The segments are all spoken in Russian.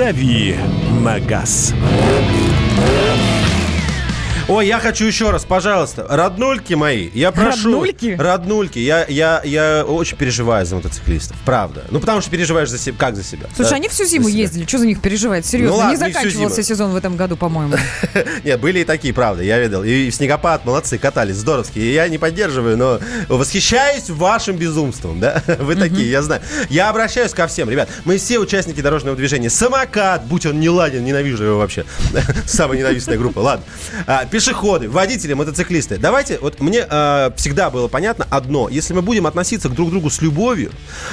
Дави на газ. Ой, я хочу еще раз, пожалуйста, роднульки мои, я прошу. Роднульки? Роднульки. Я, я, я очень переживаю за мотоциклистов, правда. Ну, потому что переживаешь за себя, как за себя? Слушай, да? они всю зиму ездили. Что за них переживать? Серьезно, Ну ладно, не заканчивался сезон в этом году, по-моему. Нет, были и такие, правда, я видел. И в снегопад молодцы, катались, здоровские. Я не поддерживаю, но восхищаюсь вашим безумством, да? Вы такие, я знаю. Я обращаюсь ко всем, ребят. Мы все участники дорожного движения. Самокат, будь он не ладен, ненавижу его вообще. Самая ненавистная группа, ладно. А, пешеходы, водители, мотоциклисты. Давайте, вот мне а, всегда было понятно одно. Если мы будем относиться к друг другу с любовью,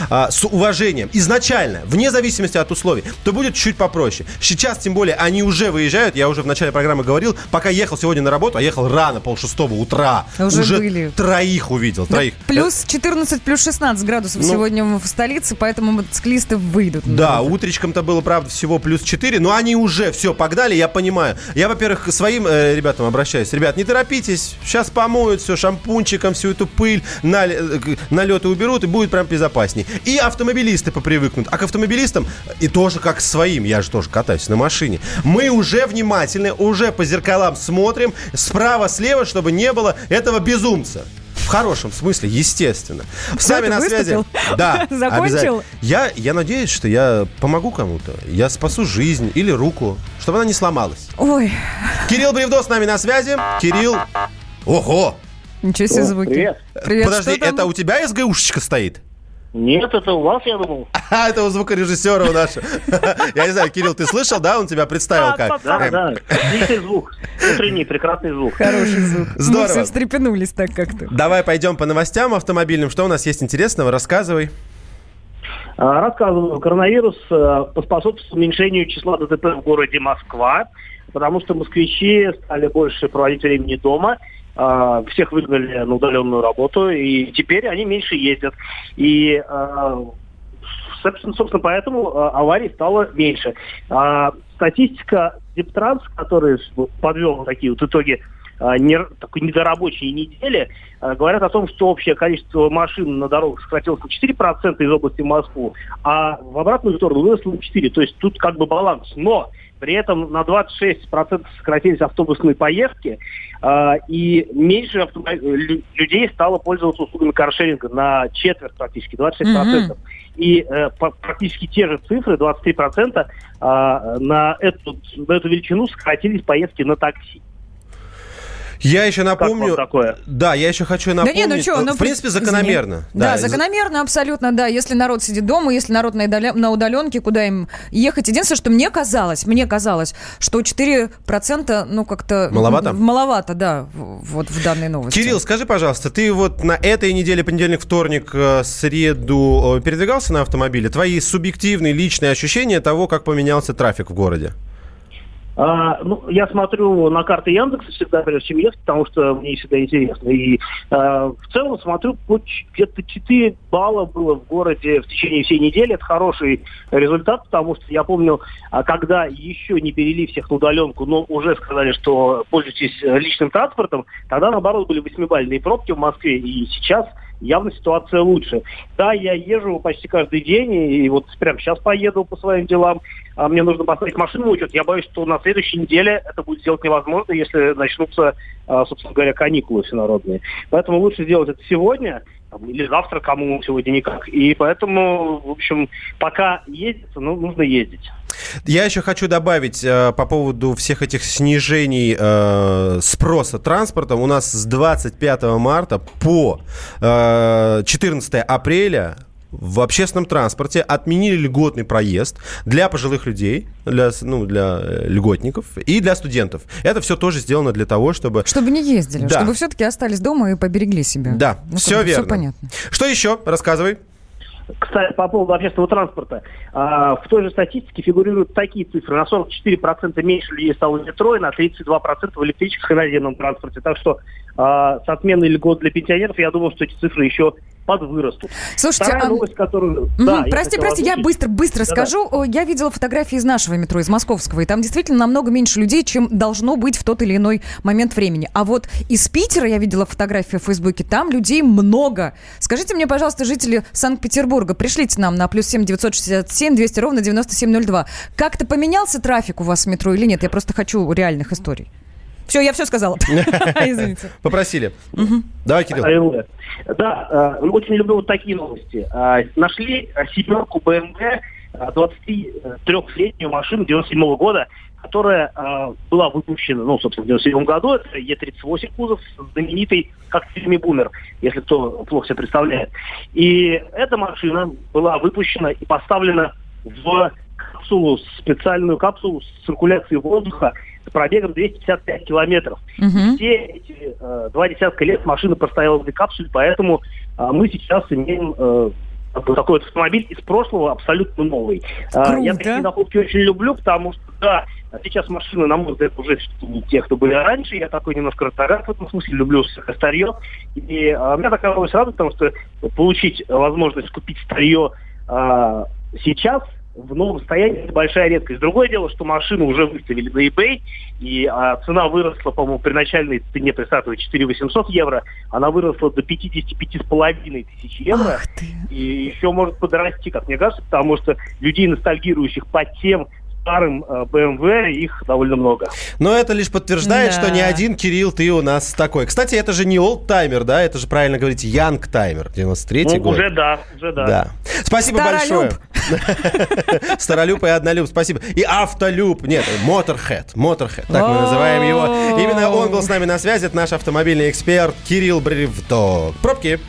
а, с уважением, изначально, вне зависимости от условий, то будет чуть попроще. Сейчас, тем более, они уже выезжают. Я уже в начале программы говорил, пока ехал сегодня на работу, а ехал рано, полшестого утра. Уже были. троих увидел, Да, троих. Плюс 14, плюс 16 градусов Ну. сегодня в столице, поэтому мотоциклисты выйдут. Да, утречком-то было, правда, всего плюс 4, но они уже все погнали, я понимаю. Я, во-первых, своим э, ребятам обращаюсь. Ребят, не торопитесь, сейчас помоют все шампунчиком, всю эту пыль, э, налеты уберут, и будет прям безопасней. И автомобилисты попривыкнут. А к автомобилистам и тоже как к своим, я же тоже катаюсь на машине. Мы уже внимательны, уже по зеркалам смотрим, справа-слева, чтобы не было этого безумца. В хорошем смысле, естественно. С нами на связи. Да. Закончил? Я, я надеюсь, что я помогу кому-то. Я спасу жизнь или руку, чтобы она не сломалась. Ой, Кирилл Бревдо с нами на связи. Кирилл. Ого! ничего себе звуки. привет. Привет, Подожди, это у тебя СГУшечка стоит? Нет, это у вас, я думал. А, это у звукорежиссера у нашего. Я не знаю, Кирилл, ты слышал, да? Он тебя представил как? Да, Эм, да. Отличный звук. Утренний прекрасный звук. Хороший звук. Мы Здорово. все встрепенулись так как-то. Давай пойдем по новостям автомобильным. Что у нас есть интересного? Рассказывай. А, Рассказываю, коронавирус э, поспособствовал уменьшению числа ДТП в городе Москва, потому что москвичи стали больше проводить времени дома, а, всех выгнали на удаленную работу, и теперь они меньше ездят. И а, собственно, собственно, поэтому а, аварий стало меньше. Статистика Дептранс, который подвел такие вот итоги не- такой недорабочей недели, говорят о том, что общее количество машин на дорогах сократилось на 4% из области в Москву, а в обратную сторону выросло на 4%. То есть тут как бы баланс. Но при этом на 26% сократились автобусные поездки, а, и меньше автомо- лю- людей стало пользоваться услугами каршеринга на четверть практически, 26%. И э, по- практически те же цифры, 23%, а, на, эту, на эту величину сократились поездки на такси. Я еще Как напомню... вам такое? Да, я еще хочу Да напомнить. не, ну что, ну... в принципе, закономерно. Да, из- закономерно абсолютно, да. Если народ сидит дома, если народ на, удаля- на удаленке, куда им ехать. Единственное, что мне казалось, мне казалось, что 4%, ну, как-то... Маловато? Маловато, да, вот в данной новости. Кирилл, скажи, пожалуйста, ты вот на этой неделе, понедельник, вторник, э, среду э, передвигался на автомобиле? Твои субъективные личные ощущения того, как поменялся трафик в городе? А, ну, я смотрю на карты Яндекса всегда, прежде чем ехать, потому что мне всегда интересно. И а, в целом смотрю, где-то 4 балла было в городе в течение всей недели. Это хороший результат, потому что я помню, а, когда еще не перевели всех на удаленку, но уже сказали, что пользуйтесь э, личным транспортом, тогда, наоборот, были восьмибальные пробки в Москве, и сейчас явно ситуация лучше. Да, я езжу почти каждый день, и вот прямо сейчас поеду по своим делам. А мне нужно поставить машину на учет. Я боюсь, что на следующей неделе это будет сделать невозможно, если начнутся, а, собственно говоря, каникулы всенародные. Поэтому лучше сделать это сегодня, или завтра, кому сегодня никак. И поэтому, в общем, пока ездится, ну, нужно ездить. Я еще хочу добавить э, по поводу всех этих снижений э, спроса транспортом. У нас с 25 марта по э, 14 апреля в общественном транспорте отменили льготный проезд для пожилых людей, для, ну, для э, льготников и для студентов. Это все тоже сделано для того, чтобы... Чтобы не ездили, Да. чтобы все-таки остались дома и поберегли себя. Да, Ну, все верно. Все понятно. Что еще? Рассказывай. Кстати, по поводу общественного транспорта. А, в той же статистике фигурируют такие цифры. На 44% меньше людей стало метро и на 32% в электрическом и наземном транспорте. Так что а, с отменой льгот для пенсионеров, я думаю, что эти цифры еще подвырастут. Слушайте, Вторая а- новость, которую... Мгм, да, я прости, прости, я озвучить. быстро, быстро Да-да. скажу. О, Я видела фотографии из нашего метро, из московского, и там действительно намного меньше людей, чем должно быть в тот или иной момент времени. А вот из Питера я видела фотографии в Фейсбуке, там людей много. Скажите мне, пожалуйста, жители Санкт-Петербурга, пришлите нам на плюс семь девятьсот шестьдесят семь двести ровно девяносто семь ноль два. Как-то поменялся трафик у вас в метро или нет? Я просто хочу реальных историй. Все, я все сказала. Извините. Попросили. Давай, Кирилл. Да, э, очень люблю вот такие новости. А, Нашли э, семерку э, 23-летнюю машину 97 года, которая э, была выпущена, ну, собственно, в 97 году. Это Е38 кузов, знаменитый, как в фильме «Бумер», если кто плохо себе представляет. И эта машина была выпущена и поставлена в капсулу, специальную капсулу с циркуляцией воздуха с пробегом 255 километров. Мгм. Все эти э, два десятка лет машина простояла в этой капсуле, поэтому э, мы сейчас имеем э, такой автомобиль из прошлого абсолютно новый. Э, я Круто. такие находки очень люблю, потому что, да, сейчас машины, на мой взгляд, уже не те, кто были раньше. Я такой немножко ротарат в этом смысле, люблю всякое старье. И э, меня такая радует, потому что получить возможность купить старье э, сейчас в новом состоянии это большая редкость. Другое дело, что машину уже выставили на eBay, и а, цена выросла, по-моему, при начальной цене при стартовой 4 800 евро, она выросла до 55,5 тысяч евро. Ах ты. И еще может подрасти, как мне кажется, потому что людей, ностальгирующих по тем старым BMW, их довольно много. Но это лишь подтверждает, Да. что не один Кирилл, ты у нас такой. Кстати, это же не олдтаймер, да? Это же правильно говорить, янг таймер, 93-й Ну, год. уже да, уже да. Да. Спасибо Старолюб. большое. Старолюб и однолюб, спасибо. И автолюб. Нет, Motorhead. Motorhead, так мы называем его. Именно он был с нами на связи. Это наш автомобильный эксперт Кирилл Бревдо. Пробки.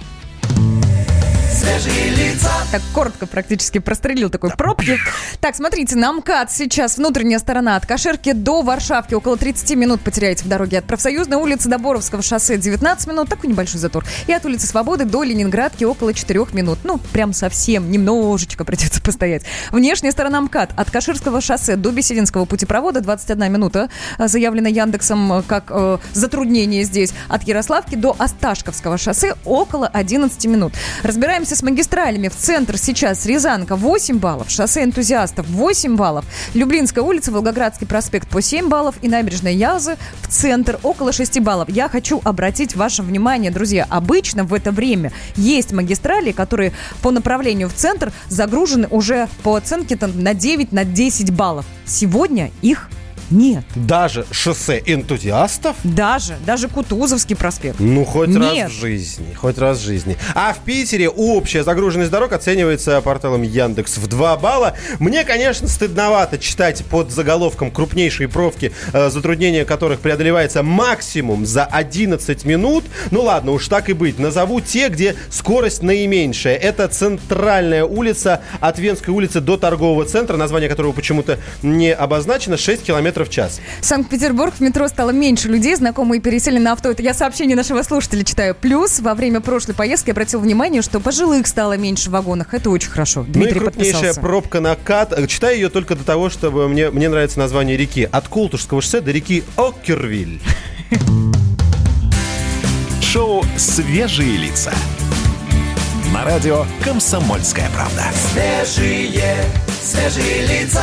Так коротко практически прострелил такой пробки. Так, смотрите, на МКАД сейчас внутренняя сторона от Каширки до Варшавки. Около 30 минут потеряете в дороге. От Профсоюзной улицы до Боровского шоссе 19 минут. Такой небольшой затор. И от улицы Свободы до Ленинградки около 4 минут. Ну, прям совсем, немножечко придется постоять. Внешняя сторона МКАД от Каширского шоссе до Бесединского путепровода 21 минута. э, Заявлено Яндексом э, как э, затруднение здесь. От Ярославки до Осташковского шоссе около 11 минут. Разбираемся с магистралями. В центр сейчас Рязанка 8 баллов, шоссе энтузиастов 8 баллов, Люблинская улица, Волгоградский проспект по 7 баллов и набережная Ялзы в центр около 6 баллов. Я хочу обратить ваше внимание, друзья, обычно в это время есть магистрали, которые по направлению в центр загружены уже по оценке там, на 9, на 10 баллов. Сегодня их нет. Даже шоссе энтузиастов? Даже, даже Кутузовский проспект. Ну, хоть Нет. раз в жизни. Хоть раз в жизни. А в Питере общая загруженность дорог оценивается порталом Яндекс в 2 балла. Мне, конечно, стыдновато читать под заголовком крупнейшие пробки, э, затруднения которых преодолевается максимум за 11 минут. Ну ладно, уж так и быть. Назову те, где скорость наименьшая. Это центральная улица от Венской улицы до торгового центра, название которого почему-то не обозначено, 6 километров в час. Санкт-Петербург в метро стало меньше людей, знакомые пересели на авто. Это я сообщение нашего слушателя читаю. Плюс во время прошлой поездки обратил внимание, что пожилых стало меньше в вагонах. Это очень хорошо. Ну и Дмитрий крупнейшая подписался. пробка на КАТ. Э, Читаю ее только до того, чтобы мне, мне нравится название реки. От Култушского шоссе до реки Оккервиль. Шоу «Свежие лица». На радио «Комсомольская правда». Свежие, свежие лица.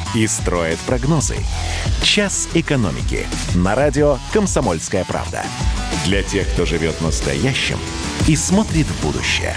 и строят прогнозы. «Час экономики» на радио «Комсомольская правда». Для тех, кто живет настоящим и смотрит в будущее.